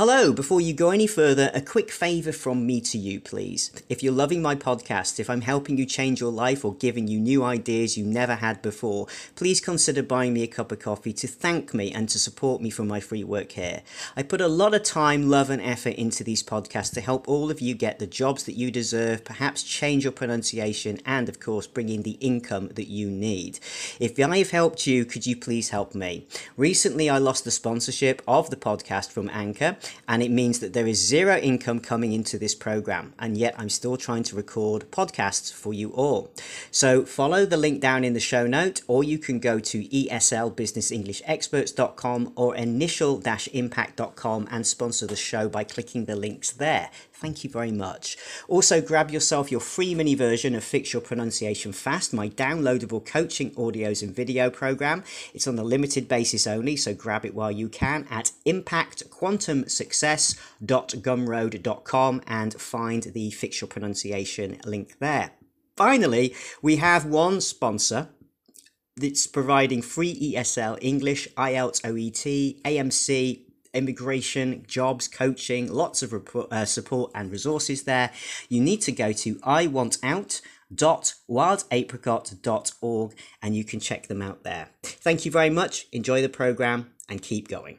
Hello, before you go any further, a quick favour from me to you, please. If you're loving my podcast, if I'm helping you change your life or giving you new ideas you never had before, please consider buying me a cup of coffee to thank me and to support me for my free work here. I put a lot of time, love, and effort into these podcasts to help all of you get the jobs that you deserve, perhaps change your pronunciation, and of course, bring in the income that you need. If I've helped you, could you please help me? Recently, I lost the sponsorship of the podcast from Anchor and it means that there is zero income coming into this program. And yet i'm still trying to record podcasts for you all. So follow the link down in the show note or you can go to eslbusinessenglishexperts.com or initial-impact.com and sponsor the show by clicking the links there Thank you very much. Also, grab yourself your free mini version of Fix Your Pronunciation Fast, my downloadable coaching audios and video program. It's on a limited basis only, so grab it while you can at impactquantumsuccess.gumroad.com and find the Fix Your Pronunciation link there. Finally, we have one sponsor that's providing free ESL English, IELTS OET, AMC, immigration, jobs, coaching, lots of uh, support and resources there. You need to go to iwantout.wildapricot.org and you can check them out there. Thank you very much. Enjoy the program and keep going.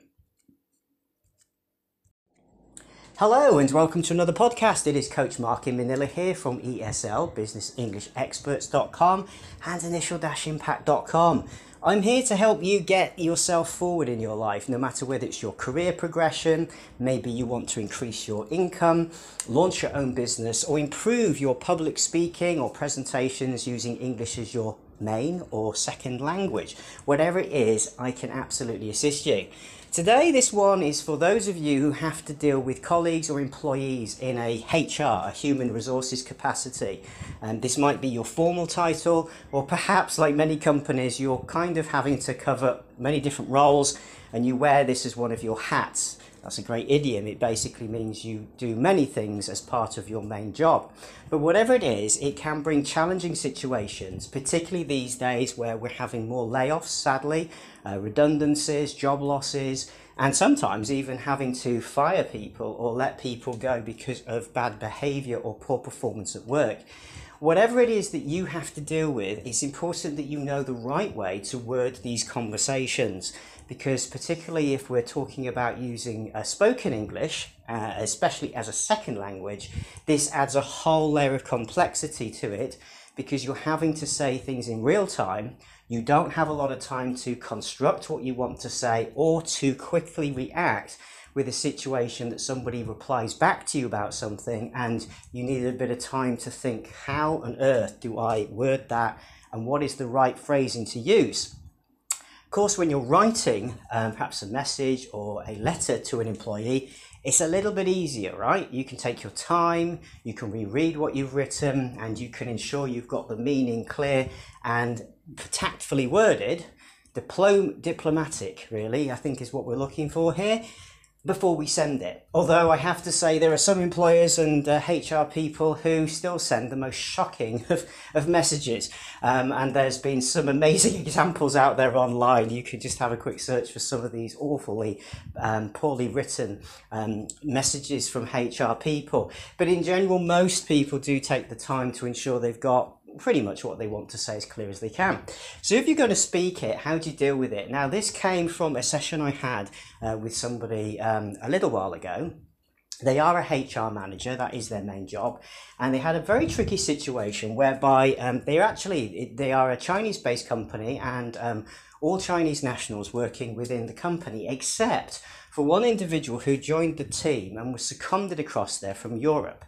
Hello and welcome to another podcast. It is Coach Mark in Manila here from ESL, businessenglishexperts.com and initial-impact.com. I'm here to help you get yourself forward in your life, no matter whether it's your career progression, maybe you want to increase your income, launch your own business, or improve your public speaking or presentations using English as your main or second language. Whatever it is, I can absolutely assist you. Today, this one is for those of you who have to deal with colleagues or employees in a HR, a human resources capacity. And this might be your formal title, or perhaps, like many companies, you're kind of having to cover many different roles and you wear this as one of your hats. That's a great idiom. It basically means you do many things as part of your main job. But whatever it is, it can bring challenging situations, particularly these days where we're having more layoffs, sadly, uh, redundancies, job losses, and sometimes even having to fire people or let people go because of bad behavior or poor performance at work. Whatever it is that you have to deal with, it's important that you know the right way to word these conversations because particularly if we're talking about using uh, spoken English, uh, especially as a second language, this adds a whole layer of complexity to it because you're having to say things in real time. You don't have a lot of time to construct what you want to say or to quickly react with a situation that somebody replies back to you about something and you need a bit of time to think, how on earth do I word that and what is the right phrasing to use? Of course, when you're writing um, perhaps a message or a letter to an employee, it's a little bit easier, right? You can take your time, you can reread what you've written, and you can ensure you've got the meaning clear and tactfully worded. Diplom- diplomatic, really, I think is what we're looking for here before we send it. Although I have to say there are some employers and uh, HR people who still send the most shocking of, of messages. Um, and there's been some amazing examples out there online. You could just have a quick search for some of these awfully um, poorly written um, messages from HR people. But in general, most people do take the time to ensure they've got pretty much what they want to say as clear as they can. So if you're going to speak it, how do you deal with it? Now, this came from a session I had uh, with somebody um, a little while ago. They are a HR manager, that is their main job, and they had a very tricky situation whereby um, they're actually they are a Chinese-based company and um, all Chinese nationals working within the company, except for one individual who joined the team and was seconded across there from Europe.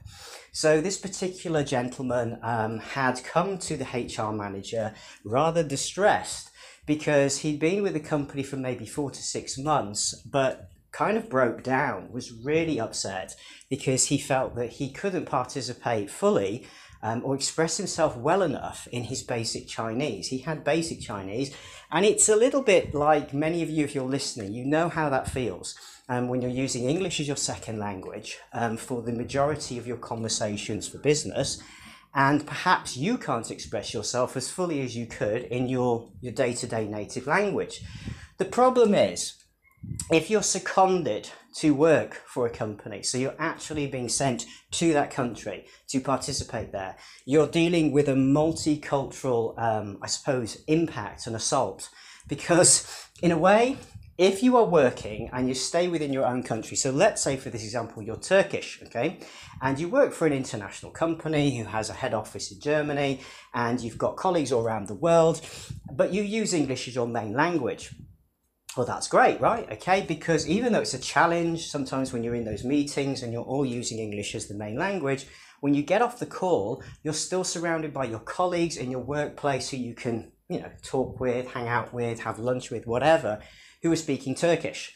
So this particular gentleman um, had come to the HR manager rather distressed because he'd been with the company for maybe four to six months, but kind of broke down, was really upset because he felt that he couldn't participate fully um, or express himself well enough in his basic Chinese. He had basic Chinese, and it's a little bit like many of you, if you're listening, you know how that feels um, when you're using English as your second language um, for the majority of your conversations for business, and perhaps you can't express yourself as fully as you could in your, your day-to-day native language. The problem is, if you're seconded to work for a company. So you're actually being sent to that country to participate there. You're dealing with a multicultural, um, I suppose, impact and assault because, in a way, if you are working and you stay within your own country, so let's say for this example, you're Turkish, okay, and you work for an international company who has a head office in Germany and you've got colleagues all around the world, but you use English as your main language. Well, that's great, right? Okay, because even though it's a challenge, sometimes when you're in those meetings and you're all using English as the main language, when you get off the call, you're still surrounded by your colleagues in your workplace who you can, you know, talk with, hang out with, have lunch with, whatever who are speaking Turkish.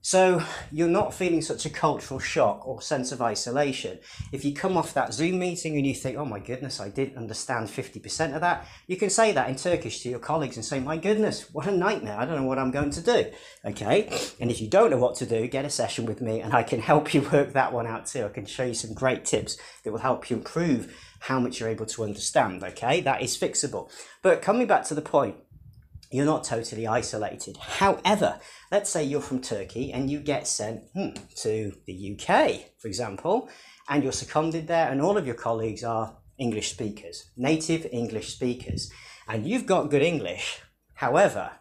So you're not feeling such a cultural shock or sense of isolation. If you come off that Zoom meeting and you think, oh my goodness, I didn't understand 50% of that, you can say that in Turkish to your colleagues and say, my goodness, what a nightmare. I don't know what I'm going to do. Okay. And if you don't know what to do, get a session with me and I can help you work that one out too. I can show you some great tips that will help you improve how much you're able to understand. Okay. That is fixable. But coming back to the point, you're not totally isolated. However, let's say you're from Turkey and you get sent hmm, to the UK, for example, and you're seconded there, and all of your colleagues are English speakers, native English speakers, and you've got good English. However,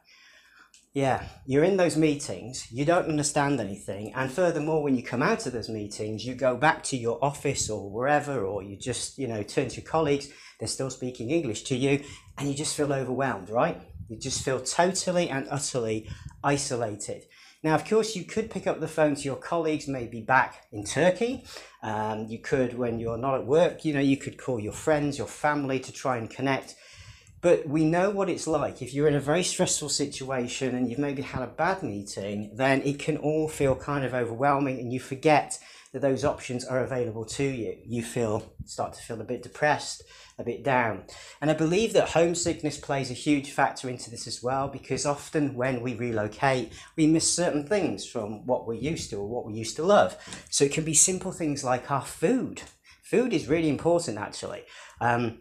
yeah, you're in those meetings, you don't understand anything, and furthermore, when you come out of those meetings, you go back to your office or wherever, or you just, you know, turn to your colleagues, they're still speaking English to you, and you just feel overwhelmed, right? You just feel totally and utterly isolated. Now, of course, you could pick up the phone to your colleagues, maybe back in Turkey. Um, you could, when you're not at work, you know, you could call your friends, your family to try and connect. But we know what it's like. If you're in a very stressful situation and you've maybe had a bad meeting, then it can all feel kind of overwhelming and you forget that those options are available to you. You feel start to feel a bit depressed, a bit down. And I believe that homesickness plays a huge factor into this as well because often when we relocate, we miss certain things from what we're used to or what we used to love. So it can be simple things like our food. Food is really important actually. Um,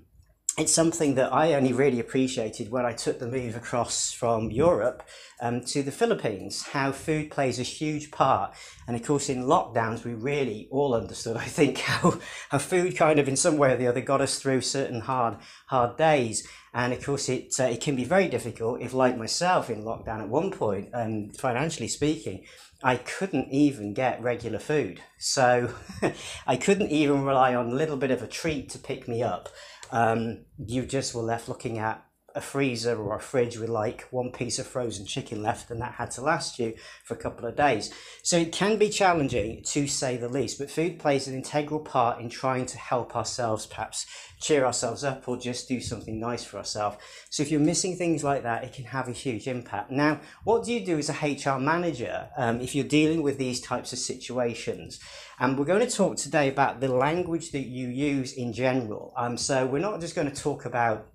it's something that I only really appreciated when I took the move across from Europe um, to the Philippines, how food plays a huge part. And of course, in lockdowns, we really all understood, I think, how, how food kind of in some way or the other got us through certain hard, hard days. And of course, it, uh, it can be very difficult if, like myself, in lockdown at one point, um, financially speaking, I couldn't even get regular food. So I couldn't even rely on a little bit of a treat to pick me up um, you just were left looking at a freezer or a fridge with like one piece of frozen chicken left and that had to last you for a couple of days. So it can be challenging to say the least, but food plays an integral part in trying to help ourselves perhaps cheer ourselves up or just do something nice for ourselves. So if you're missing things like that, it can have a huge impact. Now, what do you do as a HR manager um, if you're dealing with these types of situations? And we're going to talk today about the language that you use in general. Um, so we're not just going to talk about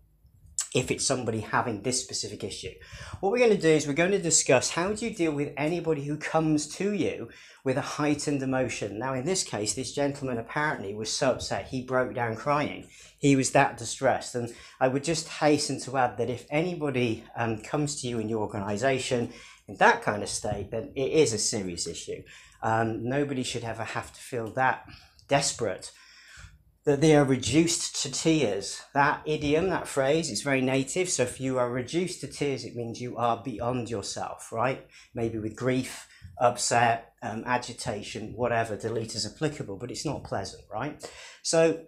if it's somebody having this specific issue. What we're going to do is we're going to discuss how do you deal with anybody who comes to you with a heightened emotion. Now, in this case, this gentleman apparently was so upset he broke down crying. He was that distressed. And I would just hasten to add that if anybody um, comes to you in your organization in that kind of state, then it is a serious issue. Um, nobody should ever have to feel that desperate that they are reduced to tears. That idiom, that phrase, is very native. So if you are reduced to tears, it means you are beyond yourself, right? Maybe with grief, upset, um, agitation, whatever, delete is applicable, but it's not pleasant, right? So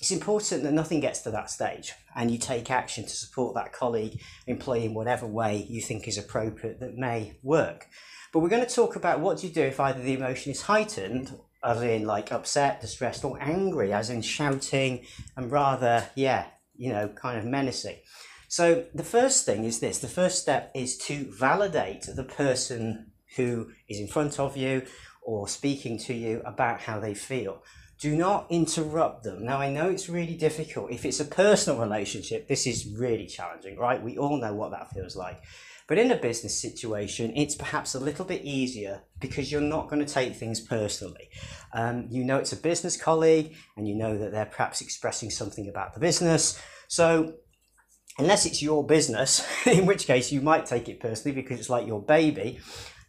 it's important that nothing gets to that stage and you take action to support that colleague, employee in whatever way you think is appropriate that may work. But we're going to talk about what do you do if either the emotion is heightened as in like upset, distressed, or angry, as in shouting and rather, yeah, you know, kind of menacing. So the first thing is this the first step is to validate the person who is in front of you or speaking to you about how they feel. Do not interrupt them. Now, I know it's really difficult. If it's a personal relationship, this is really challenging, right? We all know what that feels like. But in a business situation, it's perhaps a little bit easier because you're not going to take things personally. Um, you know it's a business colleague and you know that they're perhaps expressing something about the business. So, unless it's your business, in which case you might take it personally because it's like your baby,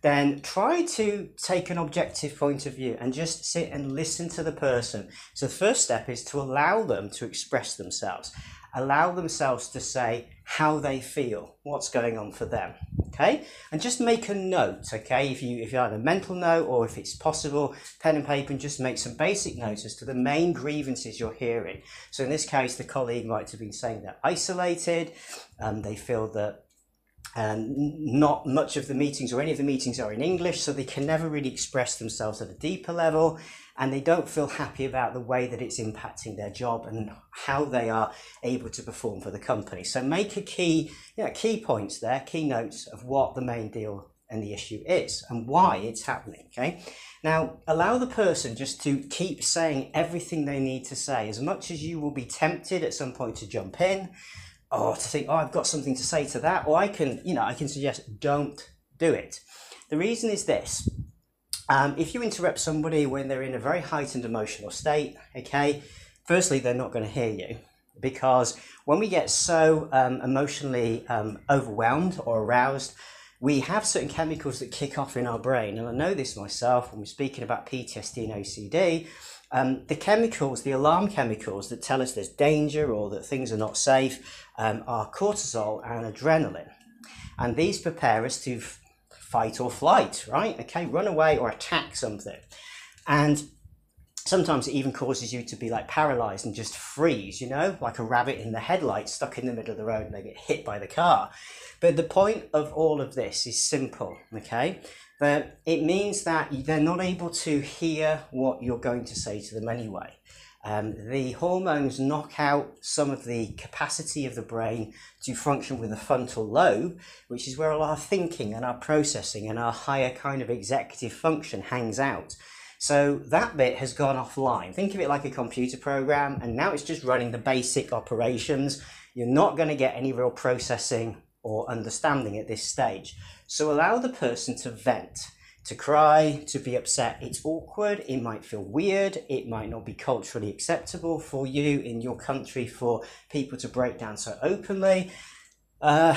then try to take an objective point of view and just sit and listen to the person. So the first step is to allow them to express themselves, allow themselves to say how they feel, what's going on for them. Okay, and just make a note. Okay, if you if you have a mental note or if it's possible, pen and paper, and just make some basic notes as to the main grievances you're hearing. So in this case, the colleague might have been saying they're isolated, and um, they feel that and not much of the meetings or any of the meetings are in English, so they can never really express themselves at a deeper level, and they don't feel happy about the way that it's impacting their job and how they are able to perform for the company. So make a key, you know, key points there, key notes of what the main deal and the issue is and why it's happening. Okay. Now allow the person just to keep saying everything they need to say, as much as you will be tempted at some point to jump in or to think, oh, I've got something to say to that, or I can, you know, I can suggest don't do it. The reason is this. Um, if you interrupt somebody when they're in a very heightened emotional state, okay, firstly, they're not going to hear you because when we get so um, emotionally um, overwhelmed or aroused, we have certain chemicals that kick off in our brain. And I know this myself when we're speaking about PTSD and OCD um, the chemicals, the alarm chemicals that tell us there's danger or that things are not safe, um, are cortisol and adrenaline. And these prepare us to fight or flight, right? Okay, run away or attack something. And sometimes it even causes you to be like paralyzed and just freeze, you know, like a rabbit in the headlights stuck in the middle of the road and they get hit by the car. But the point of all of this is simple, okay? that it means that they're not able to hear what you're going to say to them anyway. Um, the hormones knock out some of the capacity of the brain to function with the frontal lobe, which is where all our thinking and our processing and our higher kind of executive function hangs out. So that bit has gone offline. Think of it like a computer program, and now it's just running the basic operations. You're not going to get any real processing or understanding at this stage. So allow the person to vent, to cry, to be upset. It's awkward, it might feel weird, it might not be culturally acceptable for you in your country for people to break down so openly. Uh,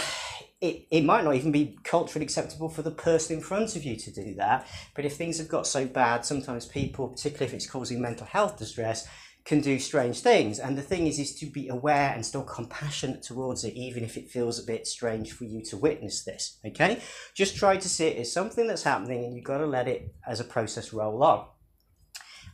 it, it might not even be culturally acceptable for the person in front of you to do that. But if things have got so bad, sometimes people, particularly if it's causing mental health distress, can do strange things. And the thing is, is to be aware and still compassionate towards it, even if it feels a bit strange for you to witness this. Okay? Just try to see it as something that's happening and you've got to let it as a process roll on.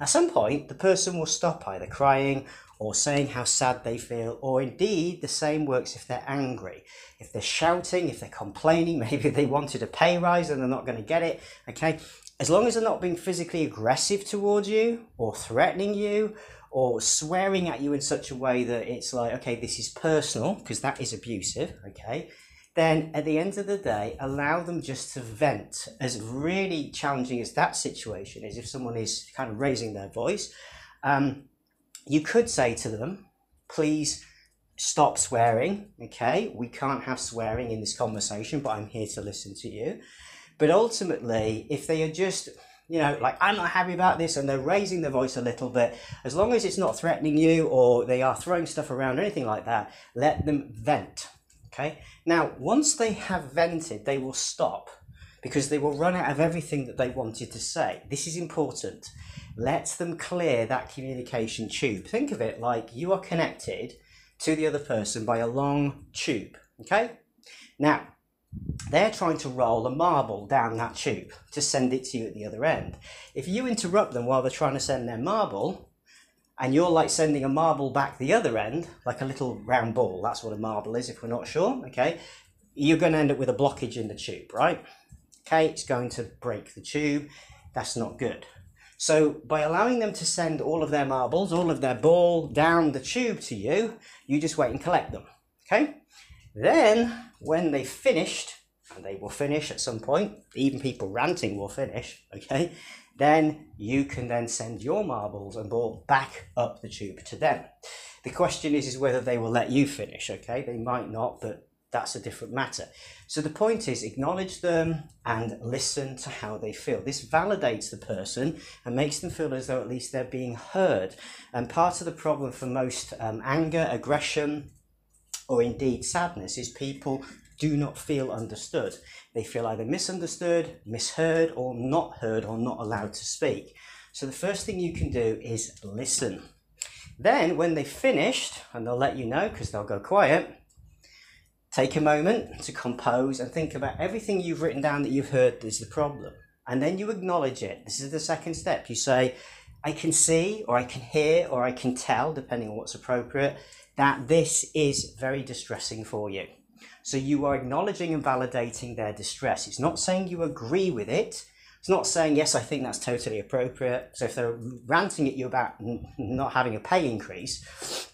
At some point, the person will stop either crying or saying how sad they feel, or indeed the same works if they're angry. If they're shouting, if they're complaining, maybe they wanted a pay rise and they're not going to get it. Okay, as long as they're not being physically aggressive towards you or threatening you or swearing at you in such a way that it's like, okay, this is personal, because that is abusive, okay, then at the end of the day, allow them just to vent. As really challenging as that situation is, if someone is kind of raising their voice, um, you could say to them, please stop swearing, okay? We can't have swearing in this conversation, but I'm here to listen to you. But ultimately, if they are just you know, like I'm not happy about this, and they're raising their voice a little bit. As long as it's not threatening you or they are throwing stuff around or anything like that, let them vent. Okay. Now, once they have vented, they will stop because they will run out of everything that they wanted to say. This is important. Let them clear that communication tube. Think of it like you are connected to the other person by a long tube. Okay. Now, they're trying to roll a marble down that tube to send it to you at the other end. If you interrupt them while they're trying to send their marble, and you're like sending a marble back the other end, like a little round ball, that's what a marble is if we're not sure, okay, you're going to end up with a blockage in the tube, right? Okay, it's going to break the tube. That's not good. So by allowing them to send all of their marbles, all of their ball down the tube to you, you just wait and collect them, okay? Then, when they've finished, and they will finish at some point, even people ranting will finish, okay? Then you can then send your marbles and ball back up the tube to them. The question is, is whether they will let you finish, okay? They might not, but that's a different matter. So the point is acknowledge them and listen to how they feel. This validates the person and makes them feel as though at least they're being heard. And part of the problem for most um, anger, aggression, or indeed sadness is people do not feel understood. They feel either misunderstood, misheard, or not heard, or not allowed to speak. So the first thing you can do is listen. Then, when they've finished, and they'll let you know because they'll go quiet, take a moment to compose and think about everything you've written down that you've heard is the problem. And then you acknowledge it. This is the second step. You say, I can see, or I can hear, or I can tell, depending on what's appropriate, that this is very distressing for you. So you are acknowledging and validating their distress. It's not saying you agree with it. It's not saying, yes, I think that's totally appropriate. So if they're ranting at you about not having a pay increase,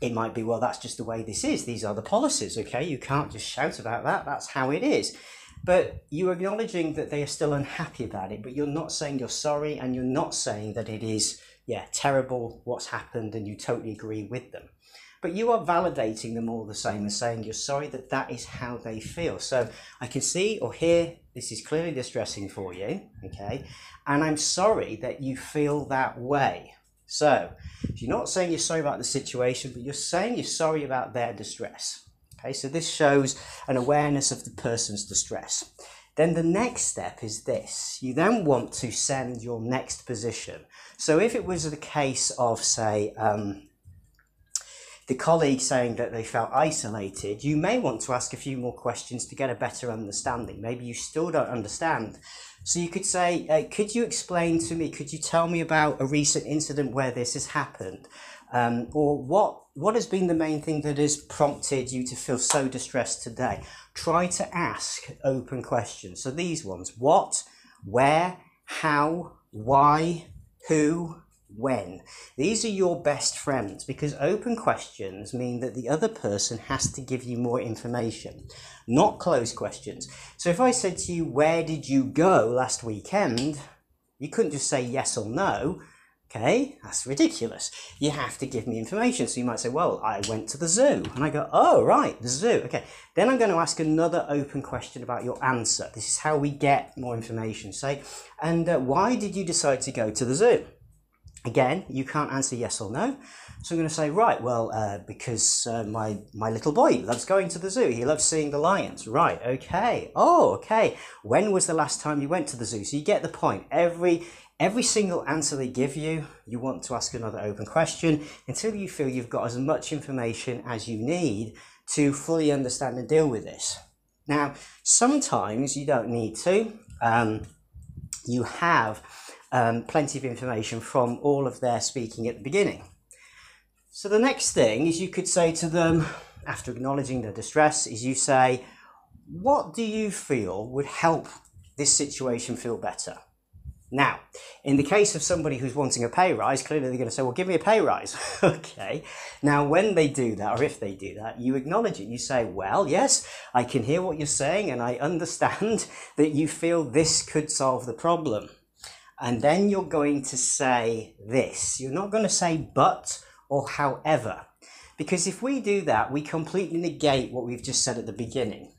it might be, well, that's just the way this is. These are the policies, okay? You can't just shout about that. That's how it is. But you're acknowledging that they are still unhappy about it, but you're not saying you're sorry and you're not saying that it is, yeah, terrible what's happened and you totally agree with them but you are validating them all the same and saying you're sorry that that is how they feel. So I can see or hear this is clearly distressing for you, okay? And I'm sorry that you feel that way. So you're not saying you're sorry about the situation, but you're saying you're sorry about their distress. Okay, so this shows an awareness of the person's distress. Then the next step is this. You then want to send your next position. So if it was the case of, say, um, the colleague saying that they felt isolated, you may want to ask a few more questions to get a better understanding. Maybe you still don't understand. So you could say, uh, could you explain to me, could you tell me about a recent incident where this has happened? Um, or what what has been the main thing that has prompted you to feel so distressed today? Try to ask open questions. So these ones, what, where, how, why, who, when. These are your best friends because open questions mean that the other person has to give you more information, not closed questions. So if I said to you, Where did you go last weekend? You couldn't just say yes or no. Okay, that's ridiculous. You have to give me information. So you might say, Well, I went to the zoo. And I go, Oh, right, the zoo. Okay, then I'm going to ask another open question about your answer. This is how we get more information. Say, And uh, why did you decide to go to the zoo? Again, you can't answer yes or no. So I'm going to say, right, well, uh, because uh, my, my little boy loves going to the zoo. He loves seeing the lions. Right, okay. Oh, okay. When was the last time you went to the zoo? So you get the point. Every, every single answer they give you, you want to ask another open question until you feel you've got as much information as you need to fully understand and deal with this. Now, sometimes you don't need to. Um, you have um, plenty of information from all of their speaking at the beginning. So the next thing is you could say to them, after acknowledging their distress, is you say, what do you feel would help this situation feel better? Now, in the case of somebody who's wanting a pay rise, clearly they're going to say, well, give me a pay rise. okay. Now, when they do that, or if they do that, you acknowledge it. You say, well, yes, I can hear what you're saying, and I understand that you feel this could solve the problem. And then you're going to say this. You're not going to say but or however. Because if we do that, we completely negate what we've just said at the beginning.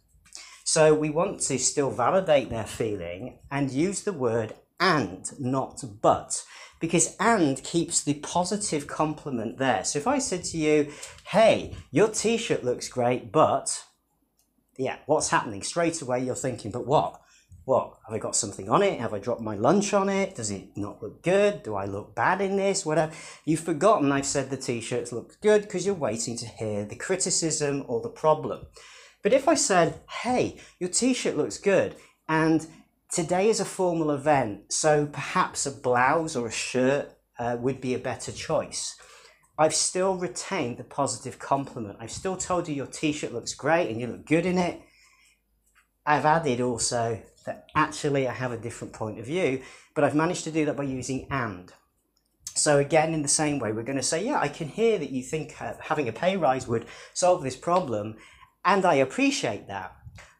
So we want to still validate their feeling and use the word and, not but. Because and keeps the positive complement there. So if I said to you, hey, your t shirt looks great, but, yeah, what's happening? Straight away you're thinking, but what? what have I got something on it? Have I dropped my lunch on it? Does it not look good? Do I look bad in this? Whatever. You've forgotten I've said the t-shirts look good because you're waiting to hear the criticism or the problem. But if I said, hey, your t-shirt looks good and today is a formal event, so perhaps a blouse or a shirt uh, would be a better choice. I've still retained the positive compliment. I've still told you your t-shirt looks great and you look good in it. I've added also that actually I have a different point of view, but I've managed to do that by using and. So again, in the same way, we're going to say, yeah, I can hear that you think having a pay rise would solve this problem, and I appreciate that.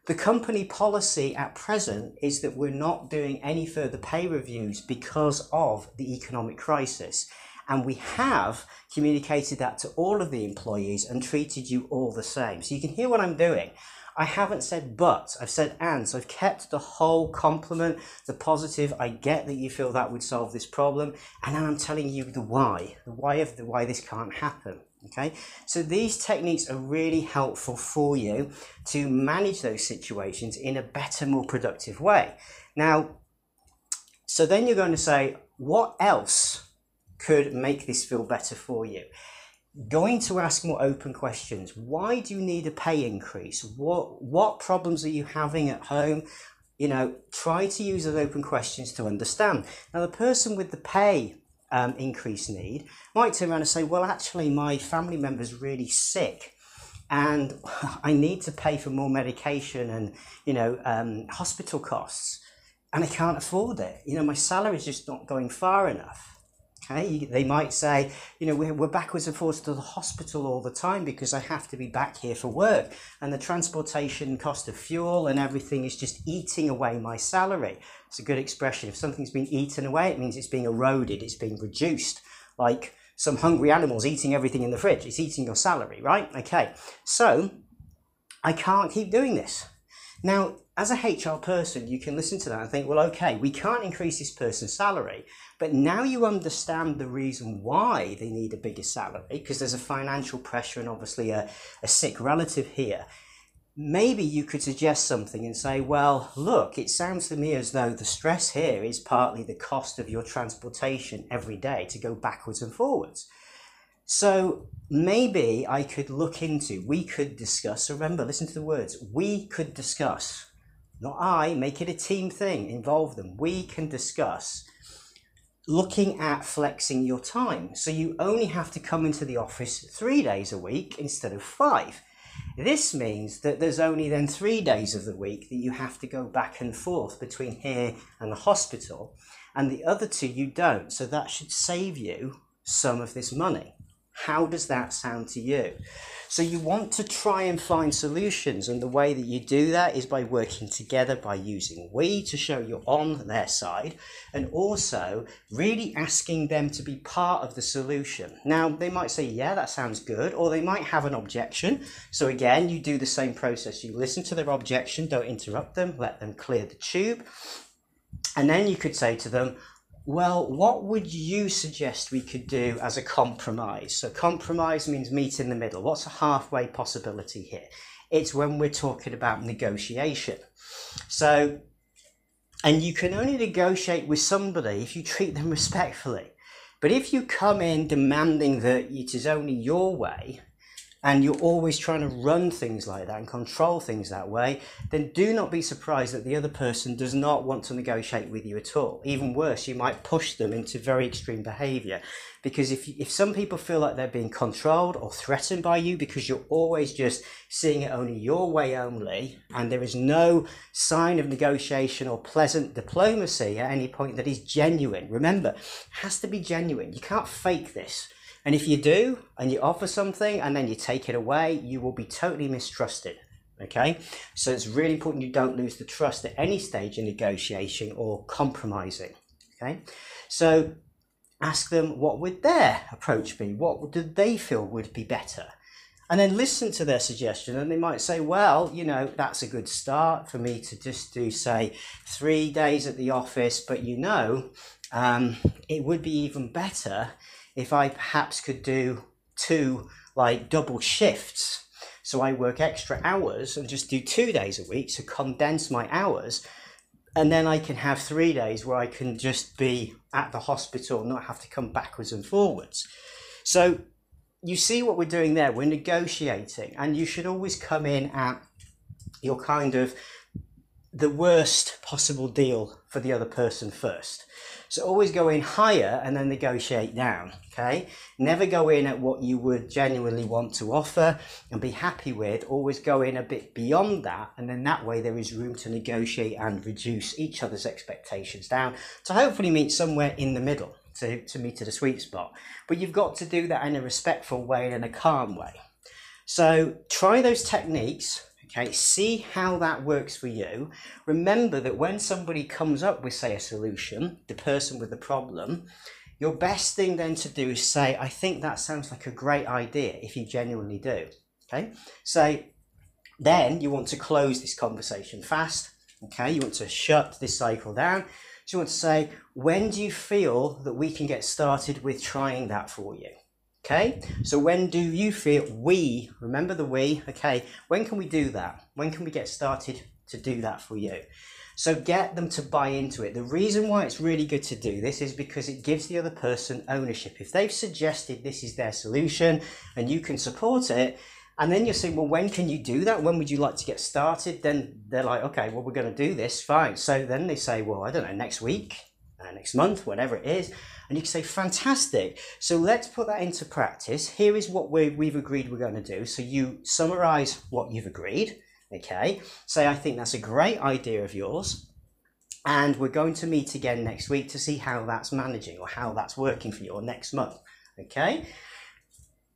The company policy at present is that we're not doing any further pay reviews because of the economic crisis. And we have communicated that to all of the employees and treated you all the same. So you can hear what I'm doing. I haven't said but, I've said and. So I've kept the whole compliment, the positive. I get that you feel that would solve this problem. And then I'm telling you the why, the why of the why this can't happen. Okay, so these techniques are really helpful for you to manage those situations in a better, more productive way. Now, so then you're going to say, what else could make this feel better for you? Going to ask more open questions. Why do you need a pay increase? What what problems are you having at home? You know, try to use those open questions to understand. Now, the person with the pay um, increase need might turn around and say, well, actually, my family member's really sick and I need to pay for more medication and, you know, um, hospital costs and I can't afford it. You know, my salary is just not going far enough. Okay, they might say, you know, we're, we're backwards and forwards to the hospital all the time because I have to be back here for work, and the transportation cost of fuel and everything is just eating away my salary. It's a good expression. If something's been eaten away, it means it's being eroded, it's being reduced. Like some hungry animals eating everything in the fridge, it's eating your salary, right? Okay, so I can't keep doing this. Now, as a HR person, you can listen to that and think, well, okay, we can't increase this person's salary, but now you understand the reason why they need a bigger salary because there's a financial pressure and obviously a, a sick relative here. Maybe you could suggest something and say, well, look, it sounds to me as though the stress here is partly the cost of your transportation every day to go backwards and forwards. So maybe I could look into, we could discuss, remember, listen to the words, we could discuss not I, make it a team thing, involve them. We can discuss looking at flexing your time. So you only have to come into the office three days a week instead of five. This means that there's only then three days of the week that you have to go back and forth between here and the hospital, and the other two you don't. So that should save you some of this money. How does that sound to you? So you want to try and find solutions, and the way that you do that is by working together, by using we to show you're on their side, and also really asking them to be part of the solution. Now, they might say, Yeah, that sounds good, or they might have an objection. So again, you do the same process. You listen to their objection, don't interrupt them, let them clear the tube. And then you could say to them, well, what would you suggest we could do as a compromise? So, compromise means meet in the middle. What's a halfway possibility here? It's when we're talking about negotiation. So, and you can only negotiate with somebody if you treat them respectfully. But if you come in demanding that it is only your way, and you're always trying to run things like that and control things that way, then do not be surprised that the other person does not want to negotiate with you at all. Even worse, you might push them into very extreme behavior. Because if, if some people feel like they're being controlled or threatened by you because you're always just seeing it only your way only, and there is no sign of negotiation or pleasant diplomacy at any point that is genuine, remember, has to be genuine. You can't fake this. And if you do, and you offer something and then you take it away, you will be totally mistrusted. Okay, so it's really important you don't lose the trust at any stage in negotiation or compromising. Okay, so ask them what would their approach be? What did they feel would be better? And then listen to their suggestion, and they might say, Well, you know, that's a good start for me to just do, say, three days at the office, but you know, um, it would be even better if I perhaps could do two like double shifts. So I work extra hours and just do two days a week to condense my hours. And then I can have three days where I can just be at the hospital, not have to come backwards and forwards. So you see what we're doing there. We're negotiating, and you should always come in at your kind of the worst possible deal for the other person first. So always go in higher and then negotiate down. Okay. Never go in at what you would genuinely want to offer and be happy with. Always go in a bit beyond that. And then that way there is room to negotiate and reduce each other's expectations down to hopefully meet somewhere in the middle to, to meet at a sweet spot. But you've got to do that in a respectful way and in a calm way. So try those techniques Okay, see how that works for you. Remember that when somebody comes up with, say, a solution, the person with the problem, your best thing then to do is say, I think that sounds like a great idea if you genuinely do. Okay, say, Then you want to close this conversation fast. Okay, you want to shut this cycle down. So you want to say, when do you feel that we can get started with trying that for you? Okay, so when do you feel we, remember the we, okay, when can we do that? When can we get started to do that for you? So get them to buy into it. The reason why it's really good to do this is because it gives the other person ownership. If they've suggested this is their solution and you can support it, and then you're saying, well, when can you do that? When would you like to get started? Then they're like, okay, well, we're going to do this. Fine. So then they say, well, I don't know, next week, uh, next month, whatever it is. And you can say, fantastic. So let's put that into practice. Here is what we we've agreed we're going to do. So you summarize what you've agreed. Okay. Say, I think that's a great idea of yours. And we're going to meet again next week to see how that's managing or how that's working for you or next month. Okay.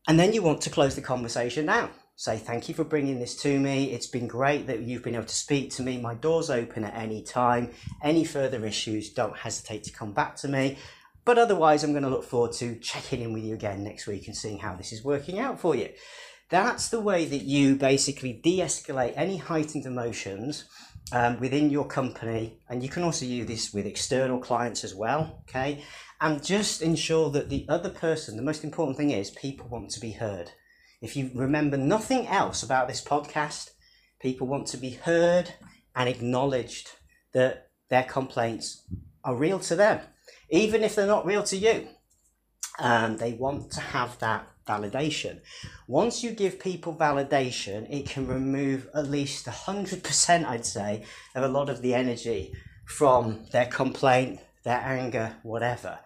And then you want to close the conversation down. Say, thank you for bringing this to me. It's been great that you've been able to speak to me. My door's open at any time. Any further issues, don't hesitate to come back to me. But otherwise, I'm going to look forward to checking in with you again next week and seeing how this is working out for you. That's the way that you basically de escalate any heightened emotions um, within your company. And you can also use this with external clients as well. Okay and just ensure that the other person, the most important thing is people want to be heard. If you remember nothing else about this podcast, people want to be heard and acknowledged that their complaints are real to them, even if they're not real to you. Um, they want to have that validation. Once you give people validation, it can remove at least 100%, I'd say, of a lot of the energy from their complaint, their anger, whatever.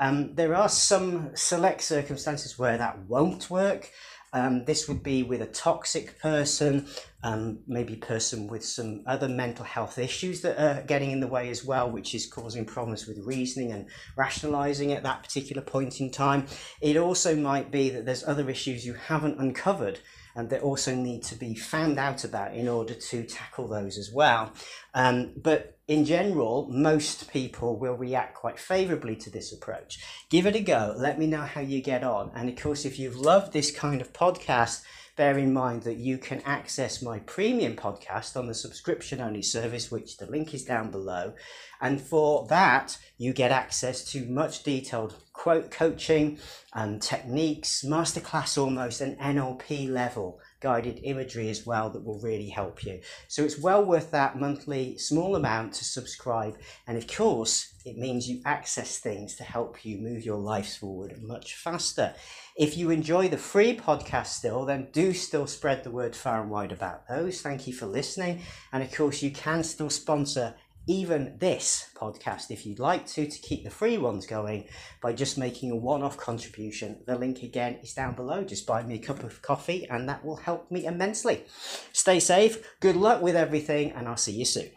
Um, there are some select circumstances where that won't work. Um, this would be with a toxic person, um, maybe person with some other mental health issues that are getting in the way as well, which is causing problems with reasoning and rationalizing at that particular point in time. It also might be that there's other issues you haven't uncovered and that also need to be found out about in order to tackle those as well. Um, but in general, most people will react quite favorably to this approach. Give it a go. Let me know how you get on. And of course, if you've loved this kind of podcast, bear in mind that you can access my premium podcast on the subscription only service, which the link is down below. And for that, you get access to much detailed quote coaching and techniques, masterclass almost, an NLP level guided imagery as well that will really help you. So it's well worth that monthly small amount to subscribe. And of course, it means you access things to help you move your lives forward much faster. If you enjoy the free podcast still, then do still spread the word far and wide about those. Thank you for listening. And of course, you can still sponsor even this podcast if you'd like to to keep the free ones going by just making a one-off contribution. The link again is down below. Just buy me a cup of coffee and that will help me immensely. Stay safe. Good luck with everything and i'll see you soon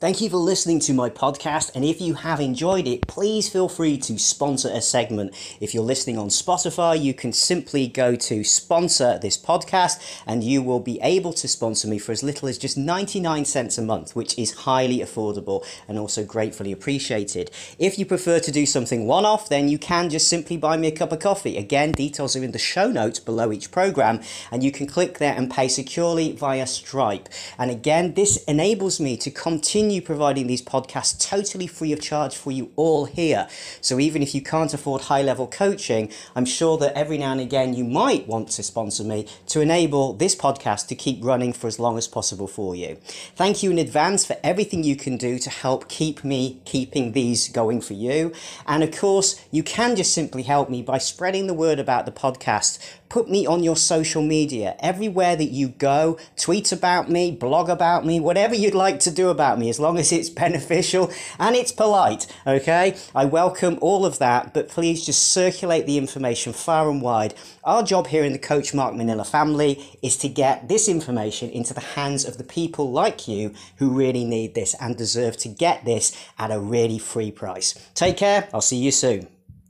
Thank you for listening to my podcast. And if you have enjoyed it, please feel free to sponsor a segment. If you're listening on Spotify, you can simply go to sponsor this podcast and you will be able to sponsor me for as little as just 99 cents a month, which is highly affordable and also gratefully appreciated. If you prefer to do something one off, then you can just simply buy me a cup of coffee. Again, details are in the show notes below each program and you can click there and pay securely via Stripe. And again, this enables me to continue continue providing these podcasts totally free of charge for you all here. So even if you can't afford high level coaching, I'm sure that every now and again you might want to sponsor me to enable this podcast to keep running for as long as possible for you. Thank you in advance for everything you can do to help keep me keeping these going for you. And of course, you can just simply help me by spreading the word about the podcast put me on your social media. Everywhere that you go, tweet about me, blog about me, whatever you'd like to do about me, as long as it's beneficial and it's polite, okay? I welcome all of that, but please just circulate the information far and wide. Our job here in the Coach Mark Manila family is to get this information into the hands of the people like you who really need this and deserve to get this at a really free price. Take care. I'll see you soon.